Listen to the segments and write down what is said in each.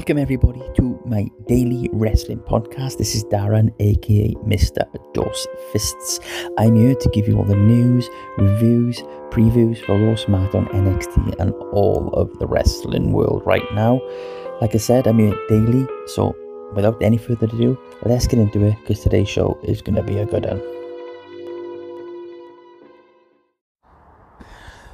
Welcome, everybody, to my daily wrestling podcast. This is Darren, aka Mr. Dos Fists. I'm here to give you all the news, reviews, previews for Raw, SmackDown, NXT, and all of the wrestling world right now. Like I said, I'm here daily, so without any further ado, let's get into it because today's show is going to be a good one.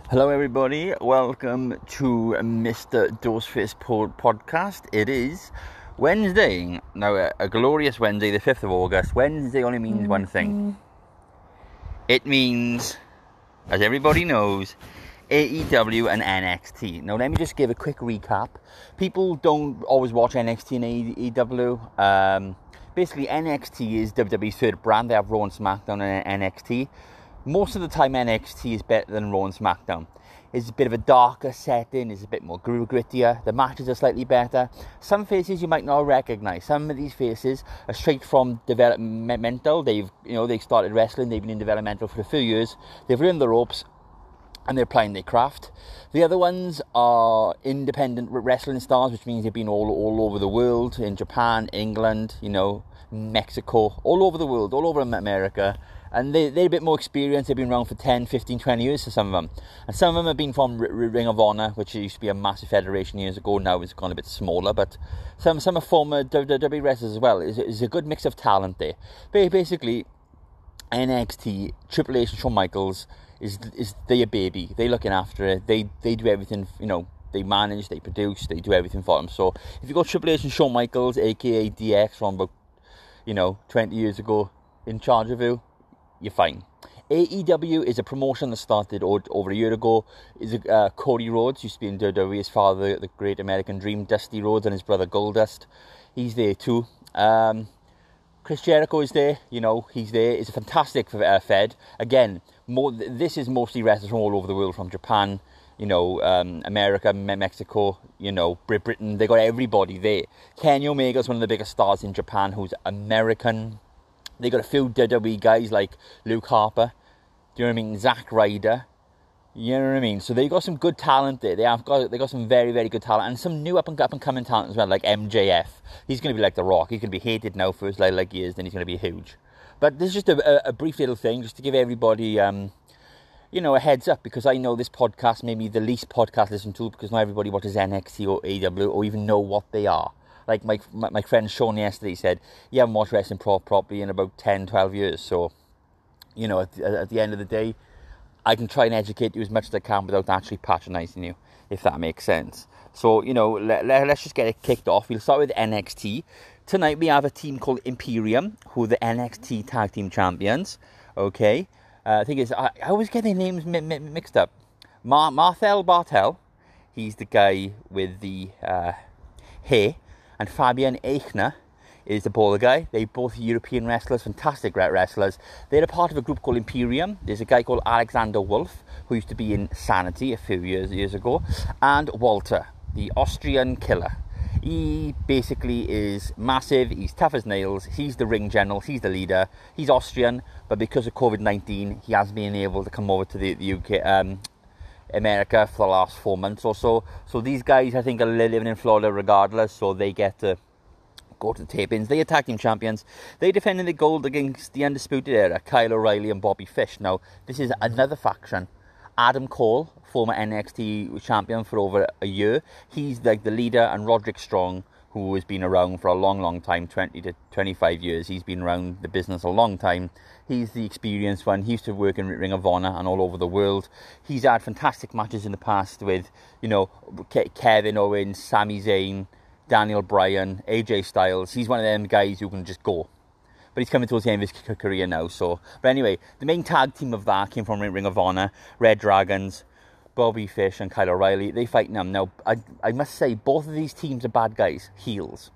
Hello, everybody. Welcome to Mr. Dorsfist podcast. It is Wednesday. Now, a, a, glorious Wednesday, the 5th of August. Wednesday only means mm-hmm. one thing it means, as everybody knows, AEW and NXT. Now, let me just give a quick recap. People don't always watch NXT and AEW. Um, basically, NXT is WWE's third brand. They have Raw and SmackDown and NXT most of the time NXT is better than Raw and SmackDown. It's a bit of a darker setting, it's a bit more grittier, the matches are slightly better. Some faces you might not recognise. Some of these faces are straight from developmental. They've you know they started wrestling, they've been in developmental for a few years, they've learned the ropes and they're applying their craft. The other ones are independent wrestling stars, which means they've been all all over the world, in Japan, England, you know, Mexico, all over the world, all over America and they, they're a bit more experienced. They've been around for 10, 15, 20 years for some of them. And some of them have been from R- Ring of Honor, which used to be a massive federation years ago. Now it's gone a bit smaller, but some some are former WWE wrestlers as well. It's, a good mix of talent there. But basically, NXT, Triple H and Shawn Michaels is is their baby. They're looking after it. They they do everything, you know, they manage, they produce, they do everything for them. So if you got Triple H and Shawn Michaels, aka DX from you know, 20 years ago, in charge of you, you're fine. AEW is a promotion that started over a year ago. Is uh, Cody Rhodes used to be in WWE. His father, the Great American Dream, Dusty Rhodes, and his brother Goldust. He's there too. Um, Chris Jericho is there. You know he's there. It's a fantastic uh, Fed. Again, more, this is mostly wrestlers from all over the world, from Japan, you know, um, America, Mexico, you know, Britain. They got everybody there. Kenny Omega is one of the biggest stars in Japan, who's American they got a few WWE guys like Luke Harper, do you know what I mean? Zack Ryder, you know what I mean? So they got some good talent there. They have got they got some very very good talent and some new up and up and coming talent as well, like MJF. He's going to be like The Rock. He's going to be hated now for his like, years. Then he's going to be huge. But this is just a, a, brief little thing, just to give everybody, um, you know, a heads up because I know this podcast may be the least podcast listened to because not everybody watches NXT or AW or even know what they are like my, my, my friend Sean yesterday said, you haven't watched wrestling pro properly in about 10, 12 years. So, you know, at, at the end of the day, I can try and educate you as much as I can without actually patronising you, if that makes sense. So, you know, let, let, us just get it kicked off. We'll start with NXT. Tonight we have a team called Imperium, who are the NXT Tag Team Champions. Okay. Uh, I think it's, I, I always get their names mi- mi- mixed up. Mar- Marcel Bartel, he's the guy with the uh, hair and Fabian Aichner is the baller guy. They're both European wrestlers, fantastic wrestlers. They're a part of a group called Imperium. There's a guy called Alexander Wolf, who used to be in Sanity a few years years ago, and Walter, the Austrian killer. He basically is massive, he's tough as nails, he's the ring general, he's the leader, he's Austrian, but because of COVID 19, he hasn't been able to come over to the, the UK, um, America for the last four months or so. So these guys, I think, are living in Florida regardless, so they get to go to the tapings. They attack team champions. They defended the gold against the Undisputed Era, Kyle O'Reilly and Bobby Fish. Now, this is another faction. Adam Cole, former NXT champion for over a year, he's like the leader, and Roderick Strong, who has been around for a long, long time 20 to 25 years. He's been around the business a long time. He's the experienced one. He used to work in Ring of Honor and all over the world. He's had fantastic matches in the past with, you know, Kevin Owens, Sami Zayn, Daniel Bryan, AJ Styles. He's one of them guys who can just go. But he's coming towards the end of his career now. So, but anyway, the main tag team of that came from Ring of Honor, Red Dragons. Bobby Fish and Kyle O'Reilly, they fight them. Now, I, I must say, both of these teams are bad guys, heels.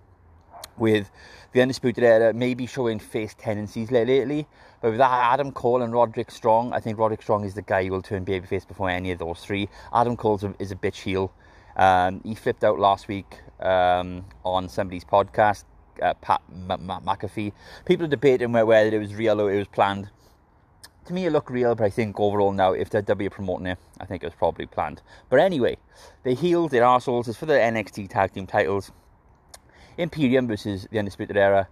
With the Undisputed Era maybe showing face tendencies lately. But with that, Adam Cole and Roderick Strong, I think Roderick Strong is the guy who will turn babyface before any of those three. Adam Cole is a bitch heel. Um, he flipped out last week um, on somebody's podcast, uh, Pat M- M- McAfee. People are debating whether it was real or it was planned to me it looked real, but I think overall now, if they're W promoting it, I think it was probably planned. But anyway, they healed their arseholes. It's for the NXT tag team titles. Imperium versus the Undisputed Era.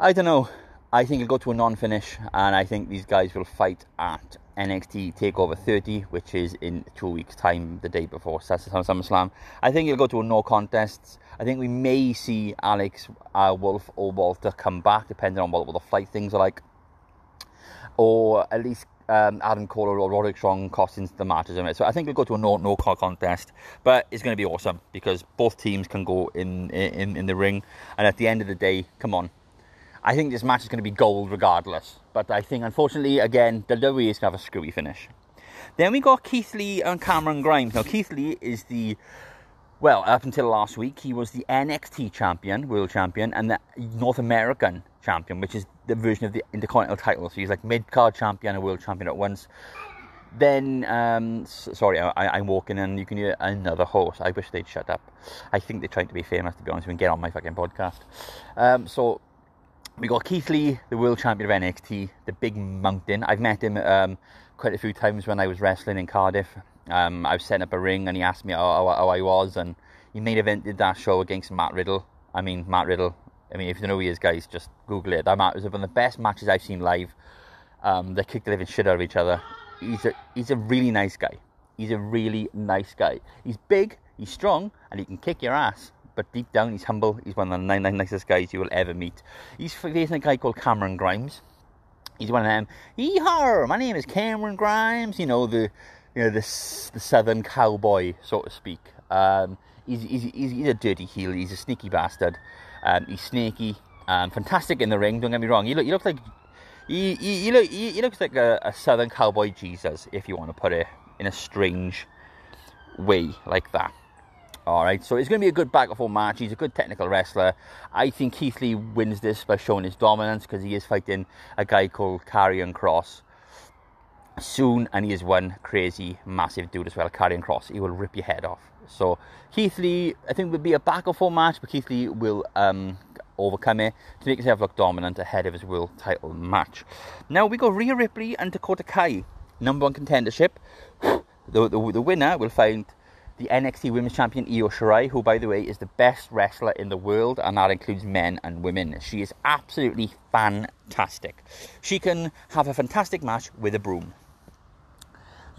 I don't know. I think it'll go to a non-finish, and I think these guys will fight at NXT Takeover 30, which is in two weeks' time, the day before SummerSlam. I think it'll go to a no contest. I think we may see Alex uh, Wolf or Walter come back, depending on what, what the fight things are like, or at least um, Adam Cole or Roderick Strong cost into the matches. So I think we'll go to a no no contest, but it's going to be awesome because both teams can go in in in the ring, and at the end of the day, come on I think this match is going to be gold regardless. But I think, unfortunately, again, the WWE is going to have a screwy finish. Then we got Keith Lee and Cameron Grimes. Now, Keith Lee is the, well, up until last week, he was the NXT champion, world champion, and the North American champion, which is the version of the Intercontinental title. So he's like mid card champion and world champion at once. Then, um, sorry, I, am walking and you can hear another horse. I wish they'd shut up. I think they're trying to be famous, to be honest, and get on my fucking podcast. Um, so we got Keith Lee, the world champion of NXT, the big mountain. I've met him um, quite a few times when I was wrestling in Cardiff. Um, I was setting up a ring and he asked me how, how, how, I was, and he made main evented that show against Matt Riddle. I mean, Matt Riddle. I mean, if you don't know who he is, guys, just Google it. That was one of the best matches I've seen live. Um, they kicked the living shit out of each other. He's a he's a really nice guy. He's a really nice guy. He's big, he's strong, and he can kick your ass but deep down he's humble. He's one of the nine nicest guys you will ever meet. He's facing a guy called Cameron Grimes. He's one of them. Yeehaw! My name is Cameron Grimes. You know the, you know the the southern cowboy, so to speak. Um, he's, he's, he's, a dirty heel. He's a sneaky bastard. Um, he's sneaky. Um, fantastic in the ring. Don't get me wrong. He look he looks like he, he, he, look, he, he looks like a, a southern cowboy Jesus, if you want to put it in a strange way like that. All right, so it's going to be a good back and forth match. He's a good technical wrestler. I think Keith Lee wins this by showing his dominance because he is fighting a guy called Karrion Kross soon, and he is one crazy, massive dude as well. Karrion Kross, he will rip your head off. So Keith Lee, I think, would be a back and forth match, but Keith Lee will um, overcome it to make himself look dominant ahead of his world title match. Now we got Rhea Ripley and Dakota Kai, number one contendership. The, the, the winner will find the NXT Women's Champion Io Shirai, who, by the way, is the best wrestler in the world, and that includes men and women. She is absolutely fantastic. She can have a fantastic match with a broom.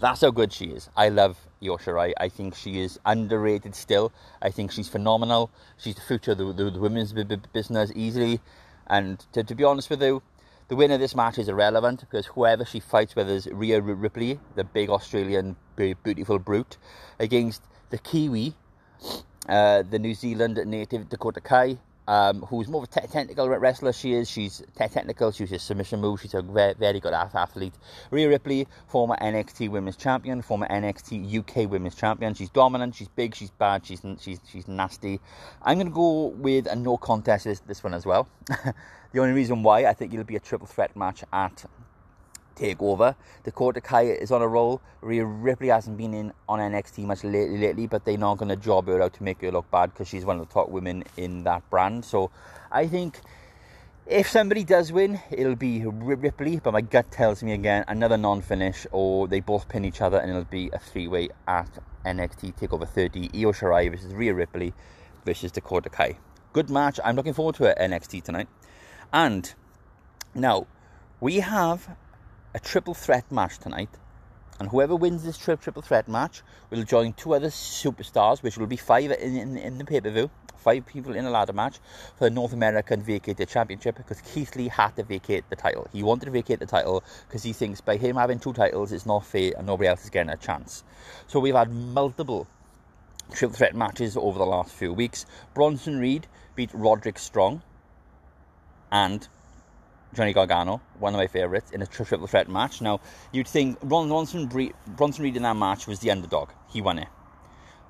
That's how good she is. I love Io Shirai. I think she is underrated still. I think she's phenomenal. She's the future of the, the, the women's business easily. And to, to be honest with you, the winner of this match is irrelevant because whoever she fights, whether it's Rhea Ripley, the big Australian beautiful brute, against the Kiwi, uh, the New Zealand native Dakota Kai, um, who's more of a te- technical wrestler. She is. She's te- technical. She uses submission moves. She's a very, very good athlete. Rhea Ripley, former NXT Women's Champion, former NXT UK Women's Champion. She's dominant. She's big. She's bad. She's she's she's nasty. I'm to go with a no contest this, this one as well. the only reason why I think it'll be a triple threat match at take over. Dakota Kai is on a roll. Rhea Ripley hasn't been in on NXT much lately, lately but they're not going to job her out to make her look bad because she's one of the top women in that brand. So I think if somebody does win, it'll be Ripley, but my gut tells me again another non finish, or they both pin each other and it'll be a three way at NXT TakeOver 30. Io Shirai versus Rhea Ripley versus Dakota Kai. Good match. I'm looking forward to it NXT tonight. And now we have a triple threat match tonight. And whoever wins this tri- triple threat match will join two other superstars, which will be five in, in, in the pay per view, five people in a ladder match for the North American Vacated Championship because Keith Lee had to vacate the title. He wanted to vacate the title because he thinks by him having two titles, it's not fair and nobody else is getting a chance. So we've had multiple triple threat matches over the last few weeks. Bronson Reed beat Roderick Strong and Johnny Gargano, one of my favourites, in a triple threat match. Now, you'd think Ron Bronson, Bronson Reed in that match was the underdog. He won it.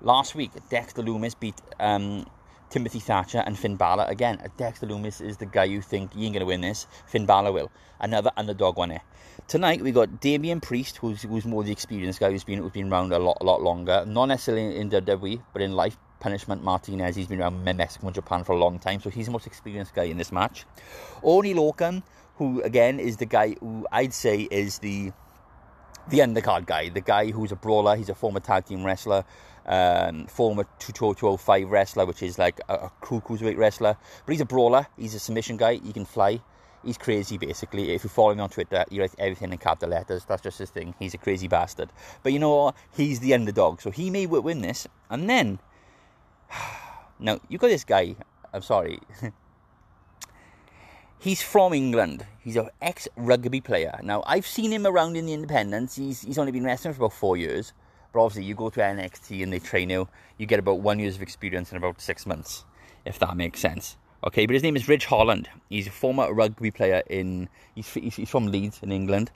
Last week, Dexter Lumis beat um, Timothy Thatcher and Finn Balor. Again, Dexter Lumis is the guy you think he ain't going to win this. Finn Balor will. Another underdog won it. Tonight, we got Damian Priest, who's, who's more the experienced guy, who's been, who's been around a lot, a lot longer. Not necessarily in WWE, but in life. Punishment Martinez. He's been around Mexico and Japan for a long time, so he's the most experienced guy in this match. Oney Lorcan, who again is the guy who I'd say is the the undercard guy, the guy who's a brawler. He's a former tag team wrestler. um, former 205 wrestler, which is like a, a cool cruiserweight wrestler. But he's a brawler. He's a submission guy. He can fly. He's crazy, basically. If you follow him on Twitter, you write everything in capital letters. That's just his thing. He's a crazy bastard. But you know what? He's the underdog, so he may win this. And then, now you got this guy. I'm sorry. he's from England. He's an ex rugby player. Now I've seen him around in the independents. He's he's only been wrestling for about four years. But obviously, you go to NXT and they train you. You get about one year's of experience in about six months, if that makes sense. Okay, but his name is Ridge Holland. He's a former rugby player in. He's, he's from Leeds in England.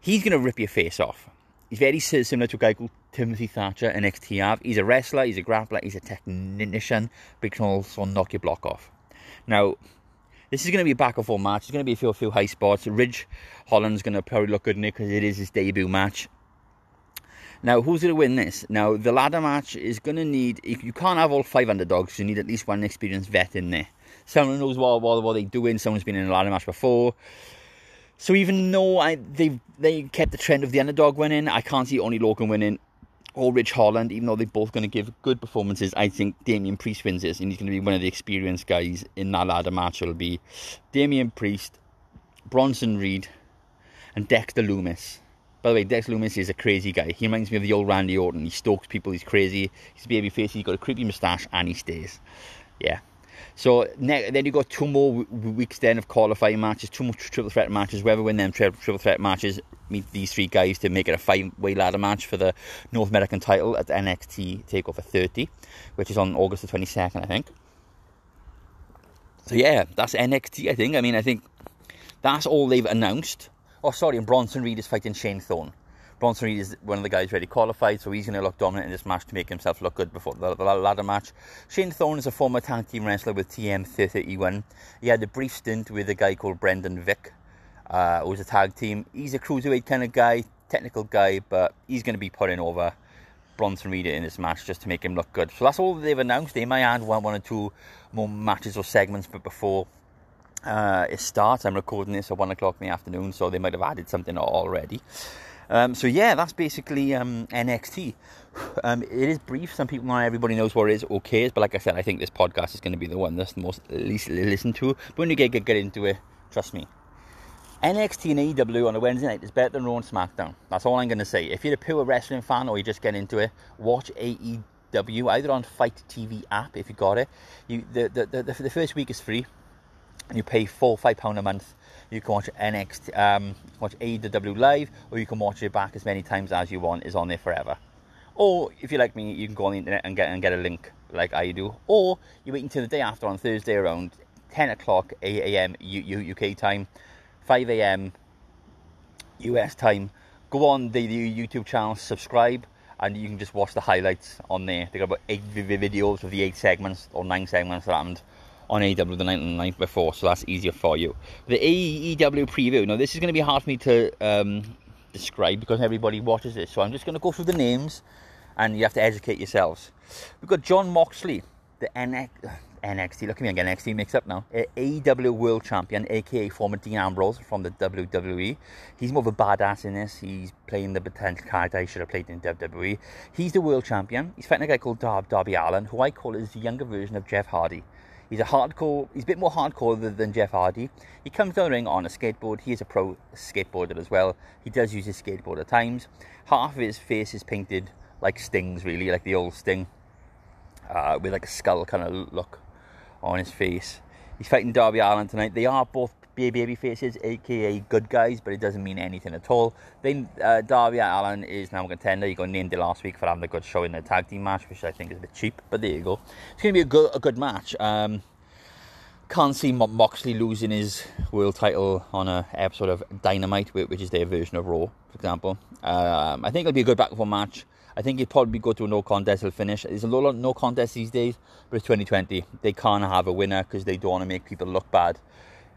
He's going to rip your face off. He's very similar to a guy called Timothy Thatcher in NXT have. He's a wrestler, he's a grappler, he's a technician, but can also knock your block off. Now, this is going to be a back and forth match. It's going to be a few, few high spots. Ridge Holland's going to probably look good in it because it is his debut match. Now, who's going to win this? Now, the ladder match is going to need, you can't have all five underdogs, you need at least one experienced vet in there. Someone knows what, what, what they're doing, someone's been in a ladder match before. So even though I, they they kept the trend of the underdog winning, I can't see Oney Lorcan winning or Ridge Holland, even though they're both going to give good performances. I think Damian Priest wins this, and he's going to be one of the experienced guys in that ladder match. It'll be Damian Priest, Bronson Reed, and Dexter Lumis. By the way, Dex Lumis is a crazy guy. He reminds me of the old Randy Orton. He stalks people, he's crazy. He's a baby face, he's got a creepy moustache, and he stays. Yeah. So then you've got two more weeks then of qualifying matches, two more triple threat matches. Whoever win them triple threat matches meet these three guys to make it a five-way ladder match for the North American title at NXT Takeover 30, which is on August the 22nd, I think. So yeah, that's NXT. I think. I mean, I think that's all they've announced. Oh, sorry, and Bronson Reed is fighting Shane Thorne. Bronson Reed is one of the guys ready qualified, so he's going to look dominant in this match to make himself look good before the, the ladder match. Shane Thorne is a former tag team wrestler with TM31. He had a brief stint with a guy called Brendan Vink, uh, who was a tag team. He's a cruiserweight kind of guy, technical guy, but he's going to be putting over Bronson Reed in this match just to make him look good. So that's all they've announced. They might add one, one or two more matches or segments, but before uh, it starts. I'm recording this at one o'clock in the afternoon, so they might have added something already. Um, so yeah, that's basically um, NXT. Um, it is brief. Some people, not everybody knows what it is. or cares. but like I said, I think this podcast is going to be the one that's the most least listened to. But when you get, get get into it, trust me. NXT and AEW on a Wednesday night is better than Raw and SmackDown. That's all I'm going to say. If you're a pure wrestling fan or you just get into it, watch AEW either on FITE TV app if you got it. You the the, the, the first week is free and you pay four five pound a month you can watch NXT um, watch AEW live or you can watch it back as many times as you want is on there forever or if you're like me you can go on the internet and get and get a link like I do or you wait until the day after on Thursday around 10 o'clock 8 a.m. UK time 5 a.m. US time go on the, the YouTube channel subscribe and you can just watch the highlights on there. They got about eight videos of the eight segments or nine segments that happened on AEW the night and the night before, so that's easier for you. The AEW preview. Now, this is going to be hard for me to um, describe because everybody watches this, so I'm just going to go through the names and you have to educate yourselves. We've got Jon Moxley, the NX, NXT, look at me I again, NXT mixed up now. AEW World Champion, aka former Dean Ambrose from the WWE. He's more of a badass in this. He's playing the potential character he should have played in WWE. He's the World Champion. He's fighting a guy called Dar- Darby Allin, who I call is the younger version of Jeff Hardy. He's a hardcore. He's a bit more hardcore than Jeff Hardy. He comes to the ring on a skateboard. He is a pro skateboarder as well. He does use his skateboard at times. Half of his face is painted like Sting's, really, like the old Sting, uh, with like a skull kind of look on his face. He's fighting Darby Allin tonight. They are both baby faces, aka good guys, but it doesn't mean anything at all. Then uh, Darby Allin is now a contender. He got named it last week for having a good show in the tag team match, which I think is a bit cheap, but there you go. It's going to be a good, a good match. Um, can't see Moxley losing his world title on a episode of Dynamite, which is their version of Raw, for example. Um, I think it'll be a good back and forth match. I think he'd probably go to a no contest will finish. There's a lot of no contest these days, but it's 2020. They can't have a winner because they don't want to make people look bad.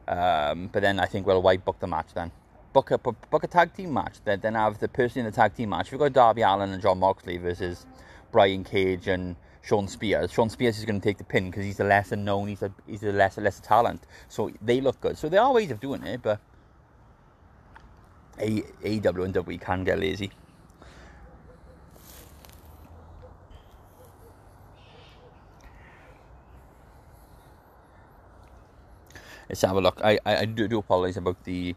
Um, but then I think, well, why book the match then? Book a, book a tag team match. Then, then have the person in the tag team match. We've got Darby Allin and Jon Moxley versus Brian Cage and Shawn Spears. Shawn Spears is going to take the pin because he's the lesser known, he's a, he's a lesser, lesser talent. So they look good. So there are ways of doing it, but AEW and WWE can get lazy. Let's have a look. I, I, I do, do apologise about the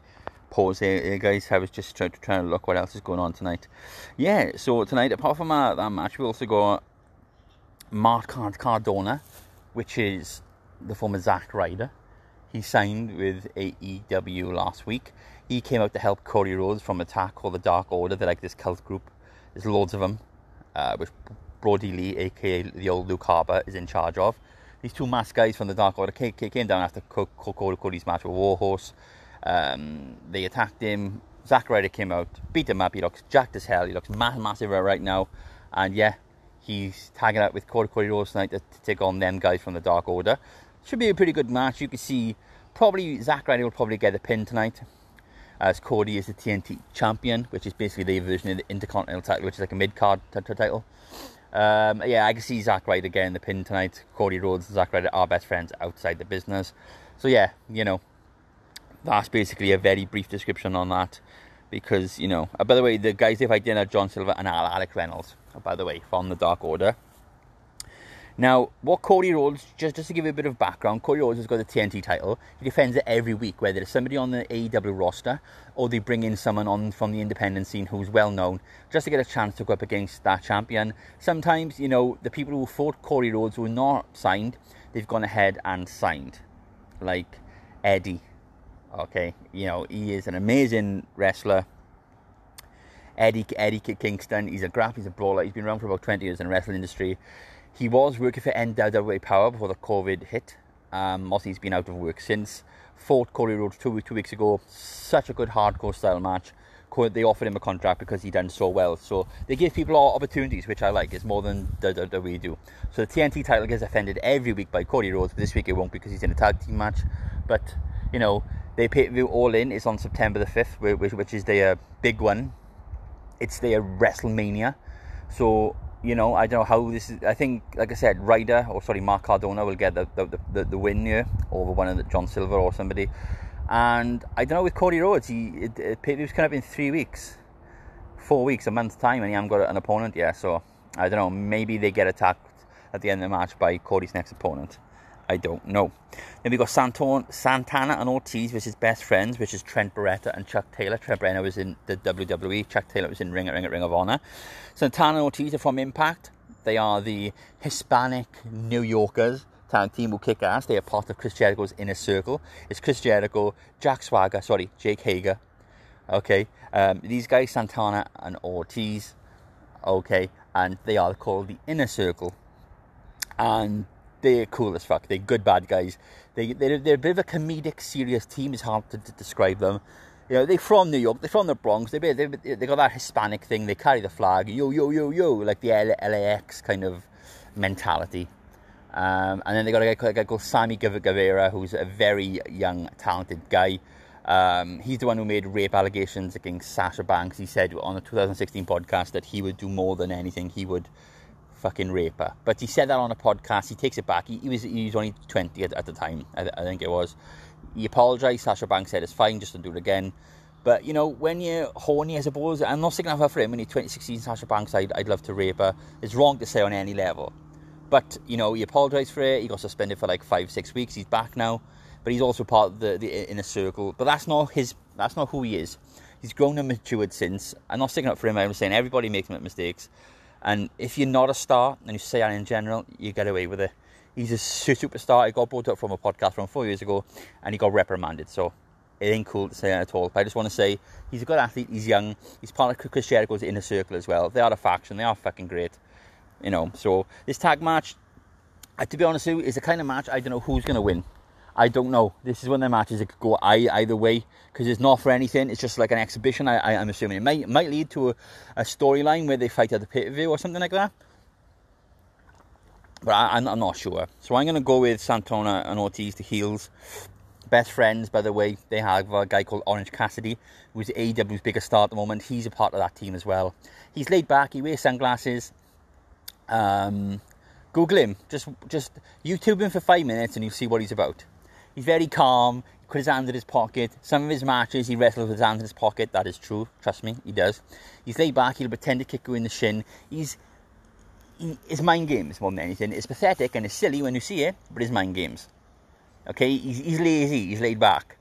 pause here, here, guys. I was just trying to, trying to look what else is going on tonight. Yeah, so tonight, apart from uh, that match, we also got Mark Cardona, which is the former Zack Ryder. He signed with AEW last week. He came out to help Cody Rhodes from Attack called the Dark Order. They're like this cult group. There's loads of them, uh, which Brodie Lee, aka the old Luke Harper, is in charge of. These two masked guys from the Dark Order came down after Cody's match with Warhorse. Um, they attacked him. Zack Ryder came out, beat him up. He looks jacked as hell. He looks massive right now. And yeah, he's tagging out with Cody, Cody Rhodes tonight to, to, take on them guys from the Dark Order. Should be a pretty good match. You can see probably Zack Ryder will probably get the pin tonight. As Cody is the TNT champion, which is basically the version of the Intercontinental title, which is like a mid card title. Um, yeah, I can see Zack Ryder getting the pin tonight. Cody Rhodes and Zack Ryder are best friends outside the business. So yeah, you know, that's basically a very brief description on that. Because, you know, uh, by the way, the guys they fight in John Silver and Alex Reynolds, uh, by the way, from the Dark Order. Now, what Cody Rhodes, just, just to give you a bit of background, Cody Rhodes has got the TNT title. He defends it every week, whether it's somebody on the AEW roster or they bring in someone on from the independent scene who's well known, just to get a chance to go up against that champion. Sometimes, you know, the people who fought Cody Rhodes were not signed, they've gone ahead and signed. Like Eddie. Okay, you know, he is an amazing wrestler. Eddie Eddie Kingston, he's a grappler, he's a brawler, he's been around for about 20 years in the wrestling industry. He was working for NWA Power before the COVID hit. Um, he's been out of work since. Fought Cody Rhodes two, two weeks ago. Such a good hardcore style match. They offered him a contract because he done so well. So they give people opportunities, which I like. It's more than we do. So the TNT title gets defended every week by Cody Rhodes. This week it won't because he's in a tag team match. But you know they pay view all in is on September the fifth, which, which is their big one. It's their WrestleMania. So you know, I don't know how this is. I think, like I said, Ryder or sorry, Mark Cardona will get the the, the, the win here over one of the John Silver or somebody. And I don't know with Cody Rhodes, he it, it, it was kind of in three weeks, four weeks, a month's time, and he hasn't got an opponent yet. So I don't know. Maybe they get attacked at the end of the match by Cody's next opponent. I don't know. Then we got Santon, Santana and Ortiz versus best friends, which is Trent Beretta and Chuck Taylor. Trent Beretta was in the WWE. Chuck Taylor was in Ring, at Ring, at Ring of Honor. Santana and Ortiz are from Impact. They are the Hispanic New Yorkers tag team who kick ass. They are part of Chris Jericho's inner circle. It's Chris Jericho, Jack Swagger, sorry, Jake Hager. Okay, um, these guys, Santana and Ortiz. Okay, and they are called the inner circle. And they're cool as fuck. They're good bad guys. They they're, they're a bit of a comedic, serious team. It's hard to, to describe them. You know, they're from New York. They're from the Bronx. They they they got that Hispanic thing. They carry the flag. Yo yo yo yo, like the LAX kind of mentality. Um, and then they got a guy, a guy called Sammy Guevara, who's a very young, talented guy. Um, he's the one who made rape allegations against Sasha Banks. He said on the 2016 podcast that he would do more than anything. He would fucking raper. But he said that on a podcast. He takes it back. He, he was he was only 20 at, at the time, I, I, think it was. He apologised. Sasha Banks said it's fine, just don't do it again. But, you know, when you're horny, I suppose, I'm not sticking up for him. When you're 2016 Sasha Banks, I'd, I'd love to rape her. It's wrong to say on any level. But, you know, he apologised for it. He got suspended for like five, six weeks. He's back now. But he's also part of the, the inner circle. But that's not his, that's not who he is. He's grown and matured since. I'm not sticking up for him. I'm saying everybody makes mistakes. And if you're not a star, and you say that in general, you get away with it. He's a superstar. He got brought up from a podcast from four years ago, and he got reprimanded. So it ain't cool to say that at all. But I just want to say he's a good athlete. He's young. He's part of Chris Jericho's inner circle as well. They are a faction. They are fucking great. You know. So this tag match, uh, to be honest with you, is the kind of match I don't know who's going to win. I don't know. This is one of the matches that could go either way because it's not for anything. It's just like an exhibition. I, am assuming it might might lead to a, a storyline where they fight at the pay per view or something like that. But I, am not sure. So I'm going to go with Santana and Ortiz, the heels. Best friends, by the way. They have a guy called Orange Cassidy, who's AEW's biggest star at the moment. He's a part of that team as well. He's laid back. He wears sunglasses. Um, Google him. Just just YouTube him for five minutes, and you'll see what he's about. He's very calm. He put his hands in his pocket. Some of his matches, he wrestles with his hands in his pocket. That is true. Trust me, he does. He's laid back. He'll pretend to kick you in the shin. He's he, his mind games more than anything. It's pathetic and it's silly when you see it, but his mind games. Okay, he's, he's lazy, he's laid back.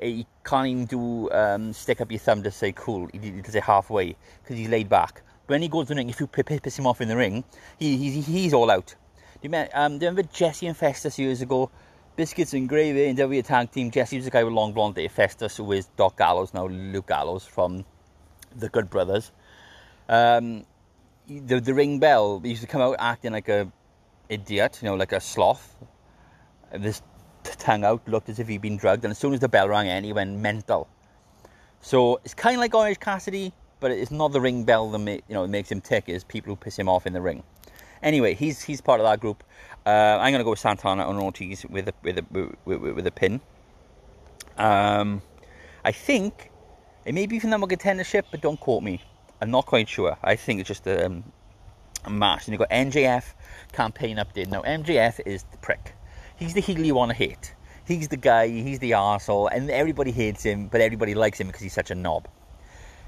He can't even do um, stick up your thumb to say cool. He, does it halfway because he's laid back. But when he goes to the ring, if you piss him off in the ring, he, he's, he's all out. Do you, um, do you remember Jesse and Festus years ago? Biscuits and Gravy WWE Tag Team. Jesse was the guy with long blonde hair. Festus was Doc Gallows, now Luke Gallows from the Good Brothers. Um, the, the ring bell, he used to come out acting like a idiot, you know, like a sloth. This tongue out, looked as if he'd been drugged, and as soon as the bell rang in, he went mental. So it's kind of like Orange Cassidy, but it's not the ring bell that make, you know makes him tick. It's people who piss him off in the ring. Anyway, he's he's part of that group. Uh, I'm going to go with Santana and Ortiz with a, with a, with, with, a pin. Um, I think it may be for number contendership, but don't quote me. I'm not quite sure. I think it's just a, um, a match. And you've got MJF campaign update. Now, MJF is the prick. He's the heel you want to hate. He's the guy, he's the arsehole, and everybody hates him, but everybody likes him because he's such a knob.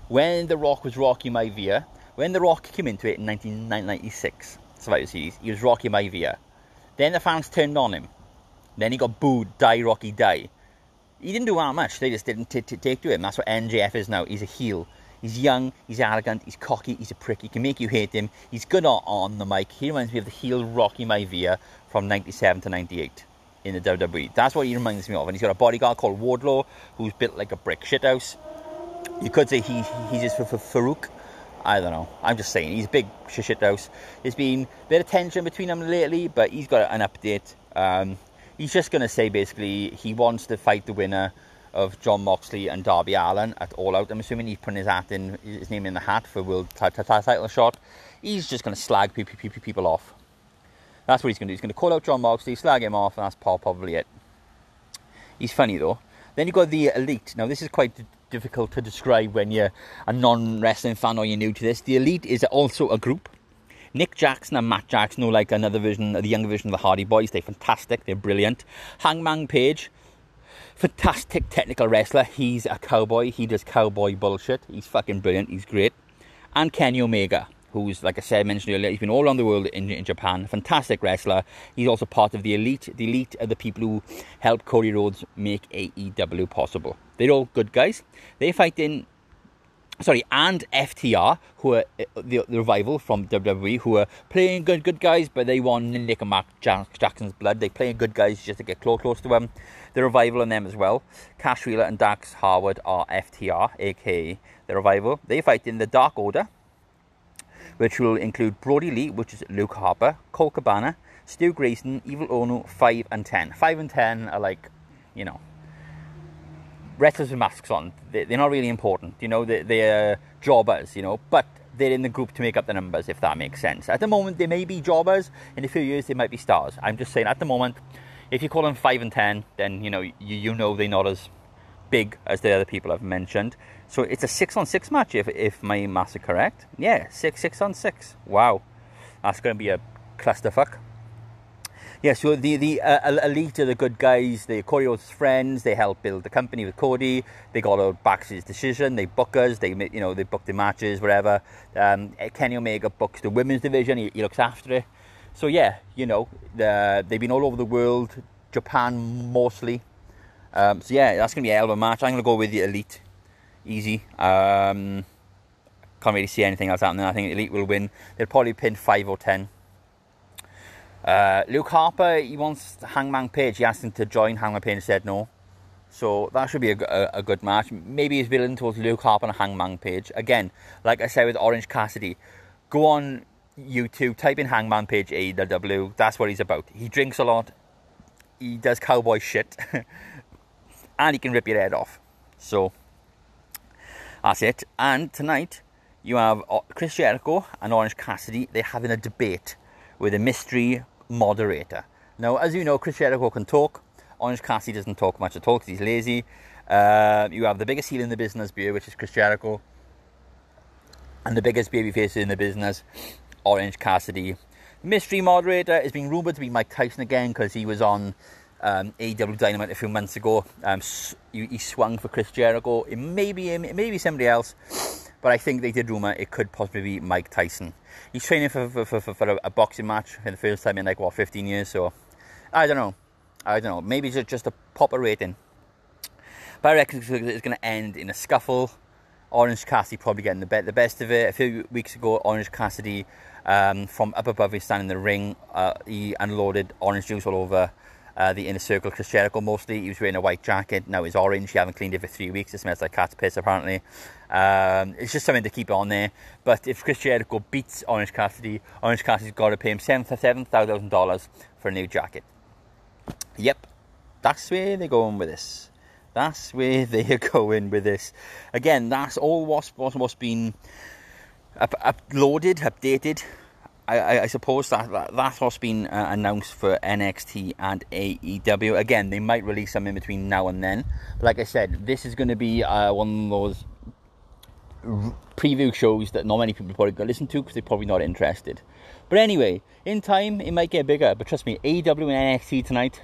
When The Rock was Rocky Maivia, when The Rock came into it in 1996, Series, he was Rocky Maivia. Then the fans turned on him. Then he got booed, die Rocky die. He didn't do that much. They just didn't t- t- take to him. That's what MJF is now. He's a heel. He's young, he's arrogant, he's cocky, he's a prick. He can make you hate him. He's good on, on the mic. He reminds me of the heel Rocky Maivia from 97 to 98 in the WWE. That's what he reminds me of. And he's got a bodyguard called Wardlow who's built like a brick shithouse. You could say he, he's just for, for Faarooq. I don't know. I'm just saying he's a big shit house. There's been a bit of tension between them lately, but he's got an update. Um, he's just going to say basically he wants to fight the winner of Jon Moxley and Darby Allin at All Out. I'm assuming he's putting his hat in his name in the hat for world title shot. He's just going to slag people off. That's what he's going to do. He's going to call out Jon Moxley, slag him off, and that's probably it. He's funny though. Then you've got the Elite. Now this is quite difficult to describe when you're a non-wrestling fan or you're new to this. The Elite is also a group. Nick Jackson and Matt Jackson are like another version, the younger version of the Hardy Boys. They're fantastic. They're brilliant. Hangman Page, fantastic technical wrestler. He's a cowboy. He does cowboy bullshit. He's fucking brilliant. He's great. And Kenny Omega, who's, like I said, mentioned earlier, he's been all around the world in, in Japan. Fantastic wrestler. He's also part of the elite. The elite are the people who helped Cody Rhodes make AEW possible. They're all good guys. They fight in sorry, and FTR, who are uh, the, the, revival from WWE, who are playing good good guys, but they want Nick and Mark Jackson's blood. They playing good guys just to get close close to them. The revival in them as well. Cash Wheeler and Dax Harwood are FTR, aka the revival. They fight in the Dark Order, which will include Brodie Lee, which is Luke Harper, Colt Cabana, Stu Grayson, Evil Uno, 5 and 10. 5 and 10 are like, you know, wrestlers with masks on. They, are not really important, you know. They, they're jobbers, you know, but they're in the group to make up the numbers, if that makes sense. At the moment, they may be jobbers. In a few years, they might be stars. I'm just saying, at the moment, if you call them five and ten, then you know you, you know they're not as big as the other people I've mentioned. So it's a six on six match, if if my maths are correct. Yeah, six six on six. Wow, that's going to be a clusterfuck yeah, so the the uh, elite are the good guys. They're friends. They help build the company with Cody. They got a back his decision. They book us. They you know they book the matches, whatever. Um, Kenny Omega books the women's division. He, he looks after it. So yeah, you know the, they've been all over the world, Japan mostly. Um, so yeah, that's gonna be a hell of a match. I'm gonna go with the elite, easy. Um, can't really see anything else happening. I think elite will win. They'll probably pin five or ten. Uh, Luke Harper, he wants Hangman Page. He asked him to join. Hangman Page said no. So that should be a, a, a, good match. Maybe he's villain towards Luke Harper and Hangman Page. Again, like I said with Orange Cassidy, go on YouTube, type in Hangman Page AEW. That's what he's about. He drinks a lot. He does cowboy shit. and he can rip your head off. So that's it. And tonight you have uh, Chris Jericho and Orange Cassidy. They're having a debate with a mystery moderator. Now, as you know, Chris Jericho can talk. Orange Cassidy doesn't talk much at all because he's lazy. Uh, you have the biggest heel in the business, beer, which is Chris Jericho, and the biggest babyface in the business, Orange Cassidy. Mystery moderator is being rumored to be Mike Tyson again because he was on um, AEW Dynamite a few months ago. Um, he swung for Chris Jericho. It may be him, it may be somebody else, but I think they did rumour it could possibly be Mike Tyson he's training for, for, for, for a, boxing match for the first time in like what 15 years so I don't know I don't know, maybe just just a proper rating. But I reckon it's going to end in a scuffle. Orange Cassidy probably getting the, be- the best of it. A few weeks ago, Orange Cassidy um, from up above, he's standing in the ring. Uh, he unloaded orange juice all over uh, the inner circle. Chris Jericho mostly. He was wearing a white jacket. Now it's orange. He haven't cleaned it for three weeks. It smells like cat's piss apparently. Um, it's just something to keep on there. But if Chris Jericho beats Orange Cassidy, Orange Cassidy's got to pay him seven thousand dollars for a new jacket. Yep, that's where they're going with this. That's where they're going with this. Again, that's all what's, what's been up, uploaded, updated. I, I, suppose that, that, that's what's been uh, announced for NXT and AEW. Again, they might release some in between now and then. But like I said, this is going to be uh, one of those preview shows that not many people probably going to listen to because they're probably not interested. But anyway, in time, it might get bigger. But trust me, AEW and NXT tonight,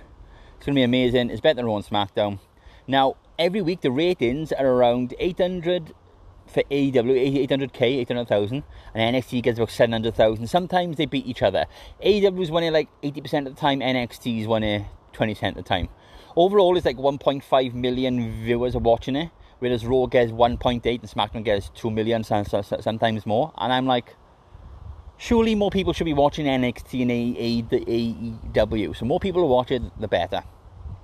it's going to be amazing. It's better than and SmackDown. Now, every week the ratings are around 800 for AEW, 800k, 800,000, and NXT gets about 700,000. Sometimes they beat each other. AEW is winning like 80% of the time, NXT is winning 20% of the time. Overall, it's like 1.5 million viewers are watching it, whereas Raw gets 1.8 and SmackDown gets 2 million, sometimes more. And I'm like, surely more people should be watching NXT and AEW. So more people are watching, the better.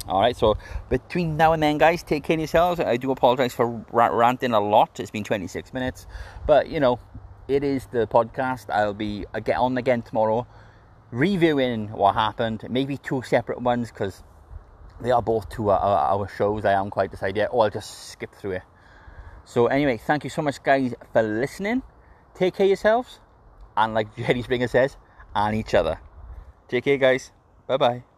All right, so between now and then, guys, take care of yourselves. I do apologize for ranting a lot. It's been 26 minutes, but you know, it is the podcast. I'll be I'll get on again tomorrow, reviewing what happened. Maybe two separate ones because they are both two uh, uh, our shows. I am quite decided. Or oh, I'll just skip through it. So anyway, thank you so much, guys, for listening. Take care of yourselves, and like Jerry Springer says, and each other. Take care, guys. Bye bye.